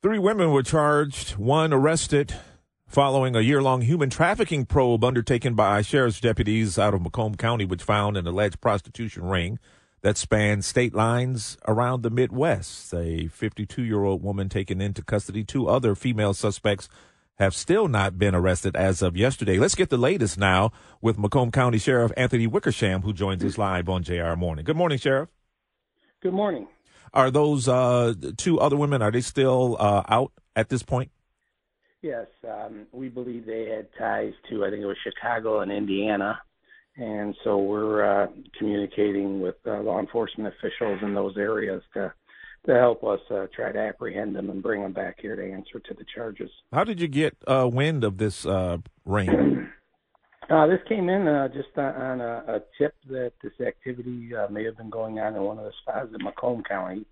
Three women were charged, one arrested following a year long human trafficking probe undertaken by sheriff's deputies out of Macomb County, which found an alleged prostitution ring that spanned state lines around the Midwest. A 52 year old woman taken into custody. Two other female suspects have still not been arrested as of yesterday. Let's get the latest now with Macomb County Sheriff Anthony Wickersham, who joins us live on JR Morning. Good morning, Sheriff. Good morning. Are those uh, two other women? Are they still uh, out at this point? Yes, um, we believe they had ties to I think it was Chicago and Indiana, and so we're uh, communicating with uh, law enforcement officials in those areas to to help us uh, try to apprehend them and bring them back here to answer to the charges. How did you get uh, wind of this uh, ring? Uh, this came in uh, just on a, a tip that this activity uh, may have been going on in one of the spas in Macomb County,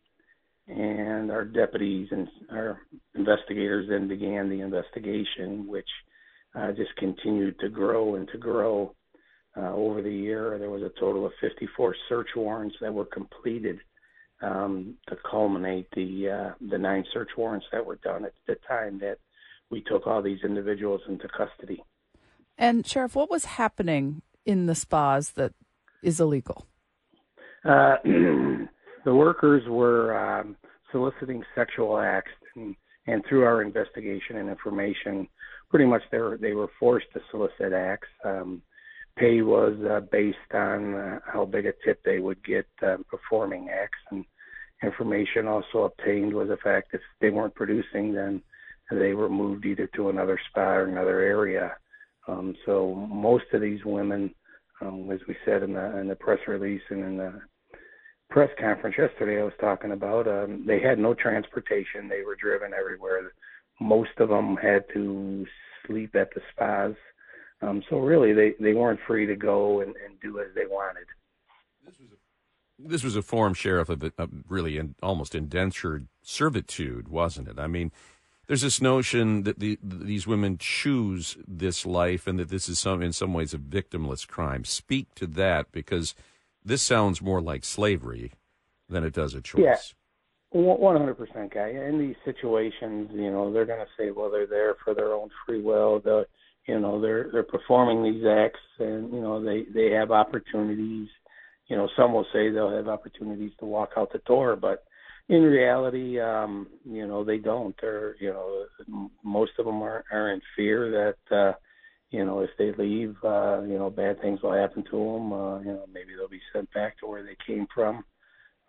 and our deputies and our investigators then began the investigation, which uh, just continued to grow and to grow uh, over the year. There was a total of 54 search warrants that were completed um, to culminate the uh, the nine search warrants that were done at the time that we took all these individuals into custody. And Sheriff, what was happening in the spas that is illegal? Uh, the workers were um, soliciting sexual acts, and, and through our investigation and information, pretty much they were they were forced to solicit acts. Um, pay was uh, based on uh, how big a tip they would get uh, performing acts, and information also obtained was the fact that if they weren't producing, then they were moved either to another spa or another area. Um, so most of these women, um, as we said in the in the press release and in the press conference yesterday, I was talking about, um, they had no transportation. They were driven everywhere. Most of them had to sleep at the spas. Um, so really, they, they weren't free to go and, and do as they wanted. This was a, this was a form, Sheriff, of, of really in, almost indentured servitude, wasn't it? I mean, there's this notion that the, these women choose this life and that this is some in some ways a victimless crime. Speak to that because this sounds more like slavery than it does a choice. Yeah. One hundred percent, guy. In these situations, you know, they're going to say, well, they're there for their own free will. The, you know, they're they're performing these acts, and you know, they they have opportunities. You know, some will say they'll have opportunities to walk out the door, but in reality, um, you know, they don't. They're, you know, most of them are, are in fear that, uh, you know, if they leave, uh, you know, bad things will happen to them. Uh, you know, maybe they'll be sent back to where they came from.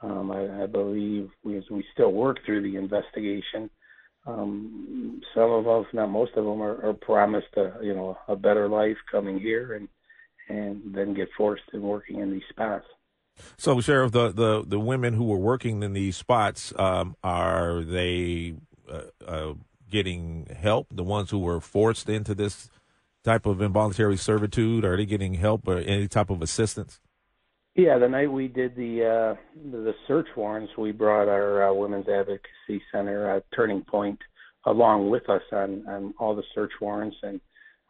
Um, I, I believe we, as we still work through the investigation, um, some of us, not most of them, are, are promised a, you know, a better life coming here and, and then get forced in working in these spots. So, Sheriff, the, the, the women who were working in these spots, um, are they uh, uh, getting help? The ones who were forced into this type of involuntary servitude, are they getting help or any type of assistance? Yeah, the night we did the uh, the search warrants, we brought our uh, Women's Advocacy Center uh, Turning Point along with us on, on all the search warrants, and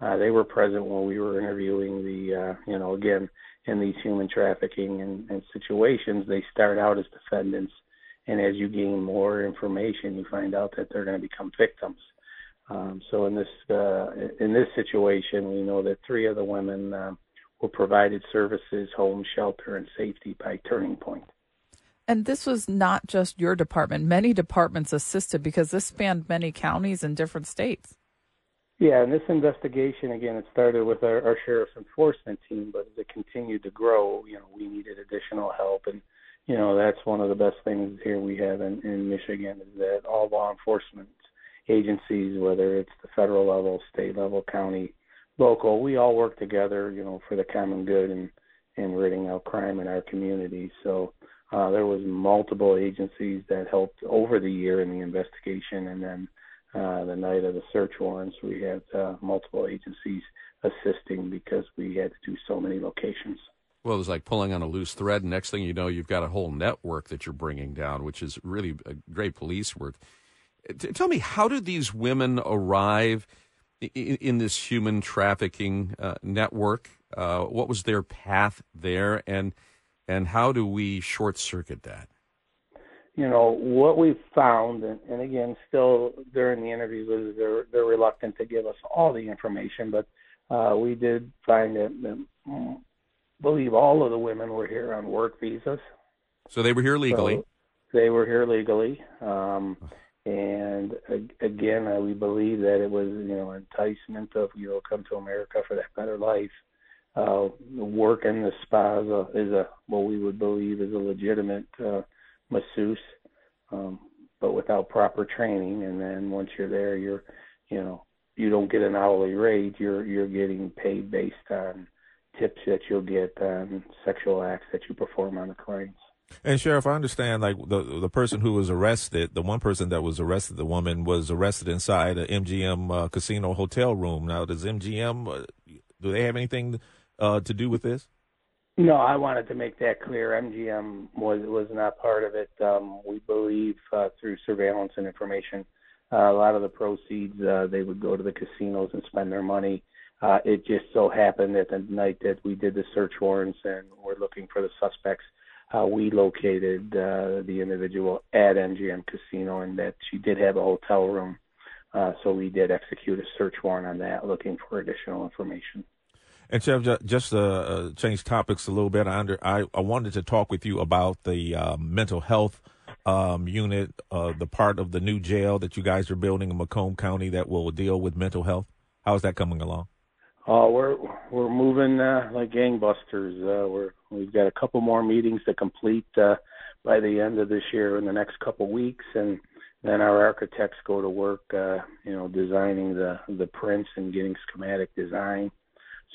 uh, they were present when we were interviewing the, uh, you know, again, in these human trafficking and, and situations, they start out as defendants, and as you gain more information, you find out that they're going to become victims. Um, so in this uh, in this situation, we know that three of the women uh, were provided services, home, shelter, and safety by Turning Point. And this was not just your department; many departments assisted because this spanned many counties and different states. Yeah, and this investigation again, it started with our, our sheriff's enforcement team, but as it continued to grow, you know, we needed additional help, and you know, that's one of the best things here we have in, in Michigan is that all law enforcement agencies, whether it's the federal level, state level, county, local, we all work together, you know, for the common good and and ridding out crime in our community. So uh, there was multiple agencies that helped over the year in the investigation, and then uh, the night of the search warrants, we had uh, multiple agencies assisting because we had to do so many locations. Well, it was like pulling on a loose thread. Next thing you know, you've got a whole network that you're bringing down, which is really great police work. T- tell me, how did these women arrive in, in this human trafficking uh, network? Uh, what was their path there, and and how do we short circuit that? You know what we found, and, and again, still during the interviews, is they're they're reluctant to give us all the information, but uh, we did find that, that mm, believe all of the women were here on work visas. So they were here legally. So they were here legally. Um, and again, uh, we believe that it was, you know, enticement of, you know, come to America for that better life. Uh, work in the spa is a, is a what we would believe is a legitimate uh, masseuse, um, but without proper training. And then once you're there, you're, you know, you don't get an hourly rate. You're you're getting paid based on tips that you'll get on sexual acts that you perform on the clients. And sheriff, I understand like the the person who was arrested, the one person that was arrested, the woman was arrested inside a MGM uh, casino hotel room. Now, does MGM uh, do they have anything uh, to do with this? No, I wanted to make that clear. MGM was was not part of it. Um, we believe uh, through surveillance and information, uh, a lot of the proceeds uh, they would go to the casinos and spend their money. Uh, it just so happened that the night that we did the search warrants and we're looking for the suspects, uh, we located uh, the individual at MGM Casino and that she did have a hotel room. Uh, so we did execute a search warrant on that, looking for additional information. And Chef, just to uh, change topics a little bit, I, under, I, I wanted to talk with you about the uh, mental health um, unit, uh, the part of the new jail that you guys are building in Macomb County that will deal with mental health. How's that coming along? Uh, we're we're moving uh, like gangbusters. Uh, we're we've got a couple more meetings to complete uh, by the end of this year in the next couple weeks, and then our architects go to work, uh, you know, designing the the prints and getting schematic design.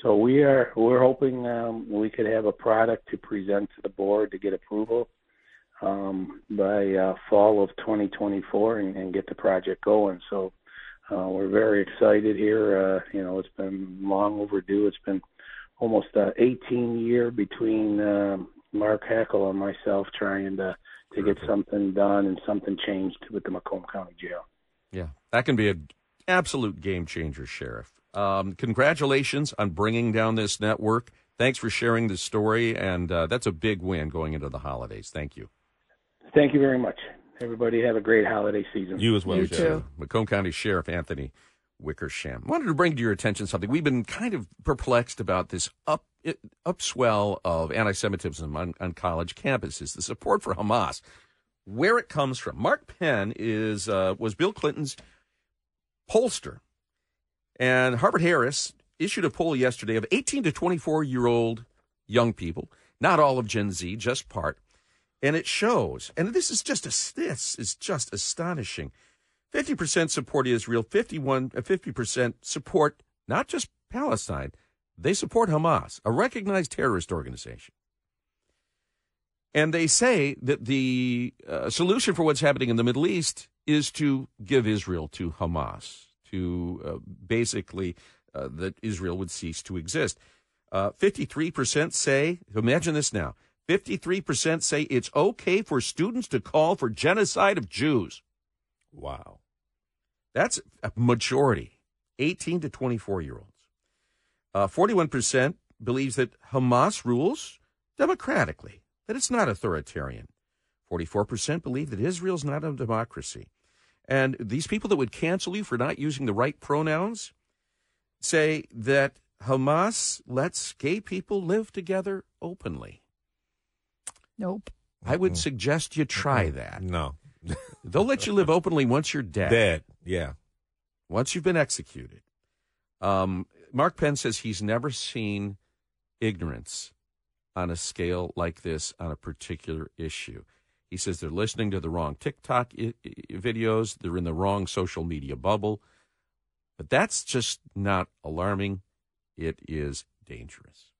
So we are we're hoping um, we could have a product to present to the board to get approval um, by uh, fall of 2024 and, and get the project going. So uh, we're very excited here. Uh, you know, it's been long overdue. It's been almost uh, 18 year between uh, Mark Hackel and myself trying to to get something done and something changed with the Macomb County Jail. Yeah, that can be an absolute game changer, Sheriff. Um, congratulations on bringing down this network. Thanks for sharing the story, and uh, that's a big win going into the holidays. Thank you. Thank you very much. Everybody have a great holiday season. You as well. You too. Macomb County Sheriff Anthony Wickersham. Wanted to bring to your attention something. We've been kind of perplexed about this up upswell of anti-Semitism on, on college campuses. The support for Hamas, where it comes from. Mark Penn is uh, was Bill Clinton's pollster, and Harvard Harris issued a poll yesterday of 18 to 24 year old young people, not all of Gen Z, just part and it shows. And this is just a, this is just astonishing. 50% support Israel, 51, 50% uh, support not just Palestine, they support Hamas, a recognized terrorist organization. And they say that the uh, solution for what's happening in the Middle East is to give Israel to Hamas, to uh, basically uh, that Israel would cease to exist. 53% uh, say, imagine this now, 53% say it's okay for students to call for genocide of Jews. Wow. That's a majority, 18 to 24 year olds. Uh, 41% believes that Hamas rules democratically, that it's not authoritarian. 44% believe that Israel's not a democracy. And these people that would cancel you for not using the right pronouns say that Hamas lets gay people live together openly. Nope. I would suggest you try that. No. They'll let you live openly once you're dead. Dead, yeah. Once you've been executed. Um, Mark Penn says he's never seen ignorance on a scale like this on a particular issue. He says they're listening to the wrong TikTok I- I- videos, they're in the wrong social media bubble. But that's just not alarming. It is dangerous.